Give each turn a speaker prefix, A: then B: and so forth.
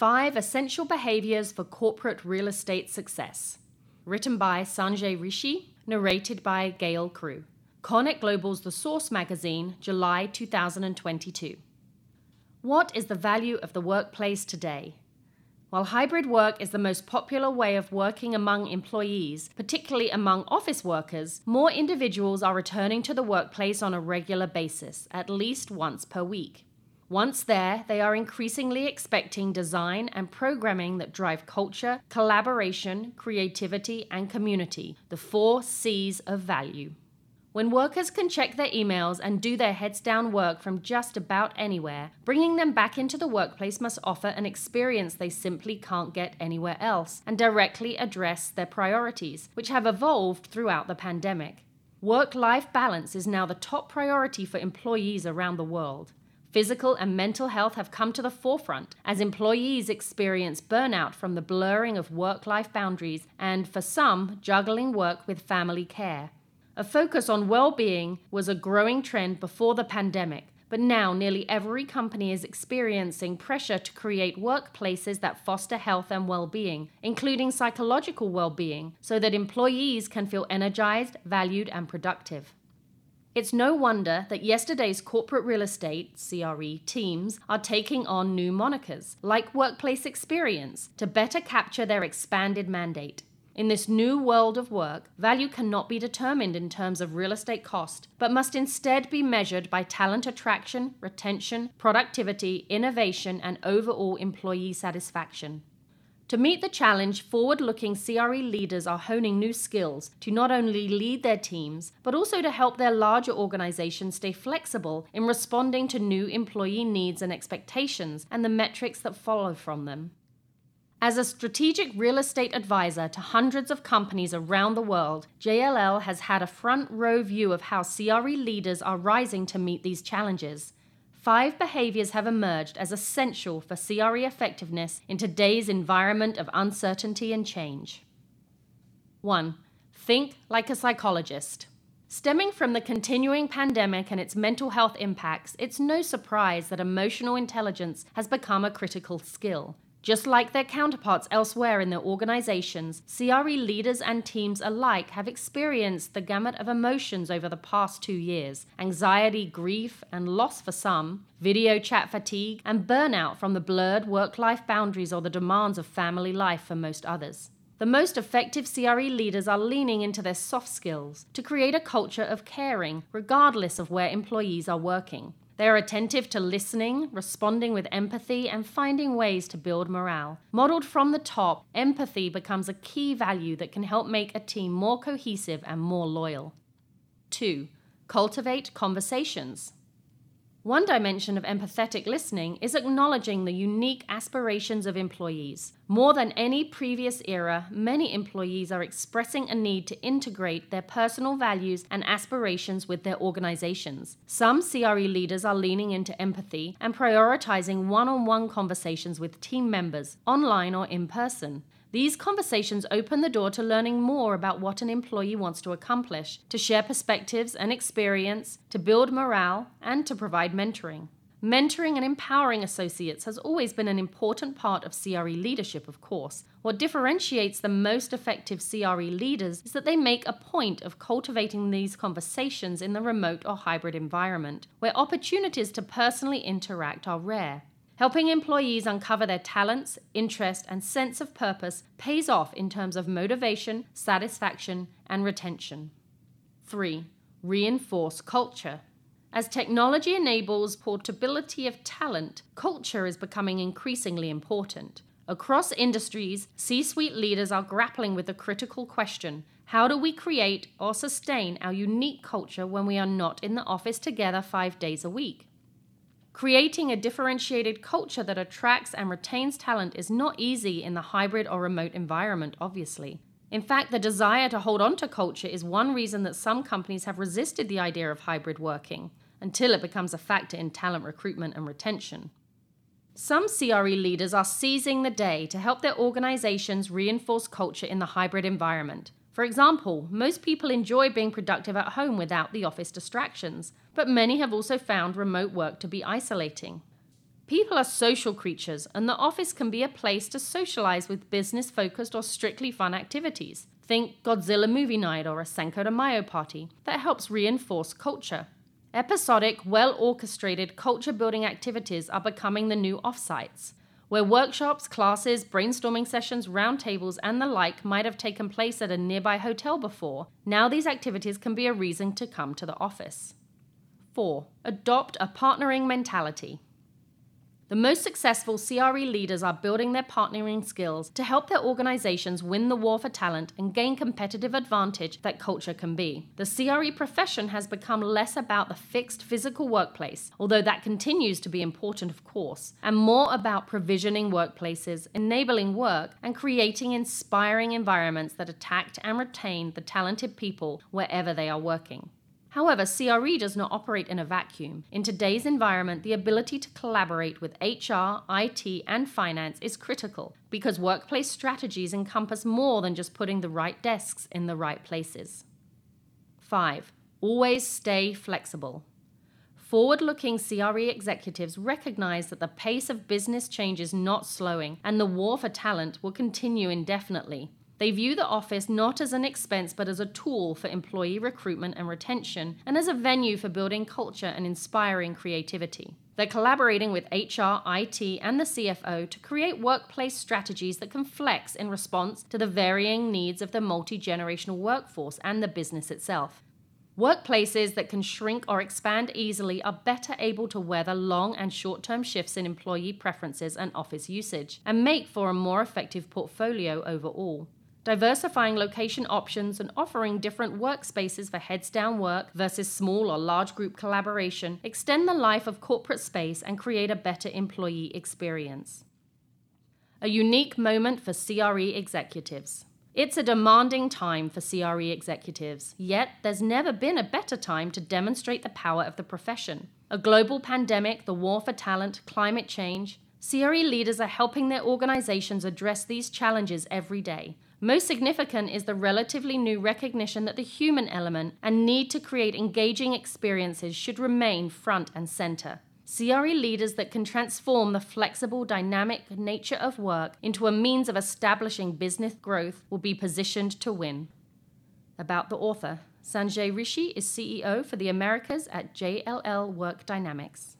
A: Five Essential Behaviors for Corporate Real Estate Success. Written by Sanjay Rishi, narrated by Gail Crew. CoreNet Global's The Source magazine, July 2022. What is the value of the workplace today? While hybrid work is the most popular way of working among employees, particularly among office workers, more individuals are returning to the workplace on a regular basis, at least once per week. Once there, they are increasingly expecting design and programming that drive culture, collaboration, creativity, and community, the four C's of value. When workers can check their emails and do their heads down work from just about anywhere, bringing them back into the workplace must offer an experience they simply can't get anywhere else and directly address their priorities, which have evolved throughout the pandemic. Work life balance is now the top priority for employees around the world. Physical and mental health have come to the forefront as employees experience burnout from the blurring of work life boundaries and, for some, juggling work with family care. A focus on well being was a growing trend before the pandemic, but now nearly every company is experiencing pressure to create workplaces that foster health and well being, including psychological well being, so that employees can feel energized, valued, and productive. It's no wonder that yesterday's corporate real estate CRE teams are taking on new monikers, like Workplace Experience, to better capture their expanded mandate. In this new world of work, value cannot be determined in terms of real estate cost, but must instead be measured by talent attraction, retention, productivity, innovation, and overall employee satisfaction. To meet the challenge, forward looking CRE leaders are honing new skills to not only lead their teams, but also to help their larger organizations stay flexible in responding to new employee needs and expectations and the metrics that follow from them. As a strategic real estate advisor to hundreds of companies around the world, JLL has had a front row view of how CRE leaders are rising to meet these challenges. Five behaviors have emerged as essential for CRE effectiveness in today's environment of uncertainty and change. 1. Think like a psychologist. Stemming from the continuing pandemic and its mental health impacts, it's no surprise that emotional intelligence has become a critical skill. Just like their counterparts elsewhere in their organizations, CRE leaders and teams alike have experienced the gamut of emotions over the past two years anxiety, grief, and loss for some, video chat fatigue, and burnout from the blurred work life boundaries or the demands of family life for most others. The most effective CRE leaders are leaning into their soft skills to create a culture of caring, regardless of where employees are working. They are attentive to listening, responding with empathy, and finding ways to build morale. Modeled from the top, empathy becomes a key value that can help make a team more cohesive and more loyal. 2. Cultivate conversations. One dimension of empathetic listening is acknowledging the unique aspirations of employees. More than any previous era, many employees are expressing a need to integrate their personal values and aspirations with their organizations. Some CRE leaders are leaning into empathy and prioritizing one on one conversations with team members, online or in person. These conversations open the door to learning more about what an employee wants to accomplish, to share perspectives and experience, to build morale, and to provide mentoring. Mentoring and empowering associates has always been an important part of CRE leadership, of course. What differentiates the most effective CRE leaders is that they make a point of cultivating these conversations in the remote or hybrid environment, where opportunities to personally interact are rare. Helping employees uncover their talents, interest, and sense of purpose pays off in terms of motivation, satisfaction, and retention. 3. Reinforce culture. As technology enables portability of talent, culture is becoming increasingly important. Across industries, C suite leaders are grappling with the critical question how do we create or sustain our unique culture when we are not in the office together five days a week? Creating a differentiated culture that attracts and retains talent is not easy in the hybrid or remote environment, obviously. In fact, the desire to hold on to culture is one reason that some companies have resisted the idea of hybrid working until it becomes a factor in talent recruitment and retention. Some CRE leaders are seizing the day to help their organizations reinforce culture in the hybrid environment. For example, most people enjoy being productive at home without the office distractions, but many have also found remote work to be isolating. People are social creatures, and the office can be a place to socialize with business focused or strictly fun activities. Think Godzilla movie night or a Cinco de Mayo party that helps reinforce culture. Episodic, well orchestrated culture building activities are becoming the new offsites, where workshops, classes, brainstorming sessions, roundtables, and the like might have taken place at a nearby hotel before. Now these activities can be a reason to come to the office. 4. Adopt a partnering mentality. The most successful CRE leaders are building their partnering skills to help their organizations win the war for talent and gain competitive advantage that culture can be. The CRE profession has become less about the fixed physical workplace, although that continues to be important, of course, and more about provisioning workplaces, enabling work, and creating inspiring environments that attract and retain the talented people wherever they are working. However, CRE does not operate in a vacuum. In today's environment, the ability to collaborate with HR, IT, and finance is critical because workplace strategies encompass more than just putting the right desks in the right places. 5. Always stay flexible. Forward looking CRE executives recognize that the pace of business change is not slowing and the war for talent will continue indefinitely. They view the office not as an expense but as a tool for employee recruitment and retention, and as a venue for building culture and inspiring creativity. They're collaborating with HR, IT, and the CFO to create workplace strategies that can flex in response to the varying needs of the multi generational workforce and the business itself. Workplaces that can shrink or expand easily are better able to weather long and short term shifts in employee preferences and office usage, and make for a more effective portfolio overall diversifying location options and offering different workspaces for heads down work versus small or large group collaboration extend the life of corporate space and create a better employee experience. A unique moment for CRE executives. It's a demanding time for CRE executives, yet there's never been a better time to demonstrate the power of the profession. A global pandemic, the war for talent, climate change, CRE leaders are helping their organizations address these challenges every day. Most significant is the relatively new recognition that the human element and need to create engaging experiences should remain front and center. CRE leaders that can transform the flexible, dynamic nature of work into a means of establishing business growth will be positioned to win. About the author Sanjay Rishi is CEO for the Americas at JLL Work Dynamics.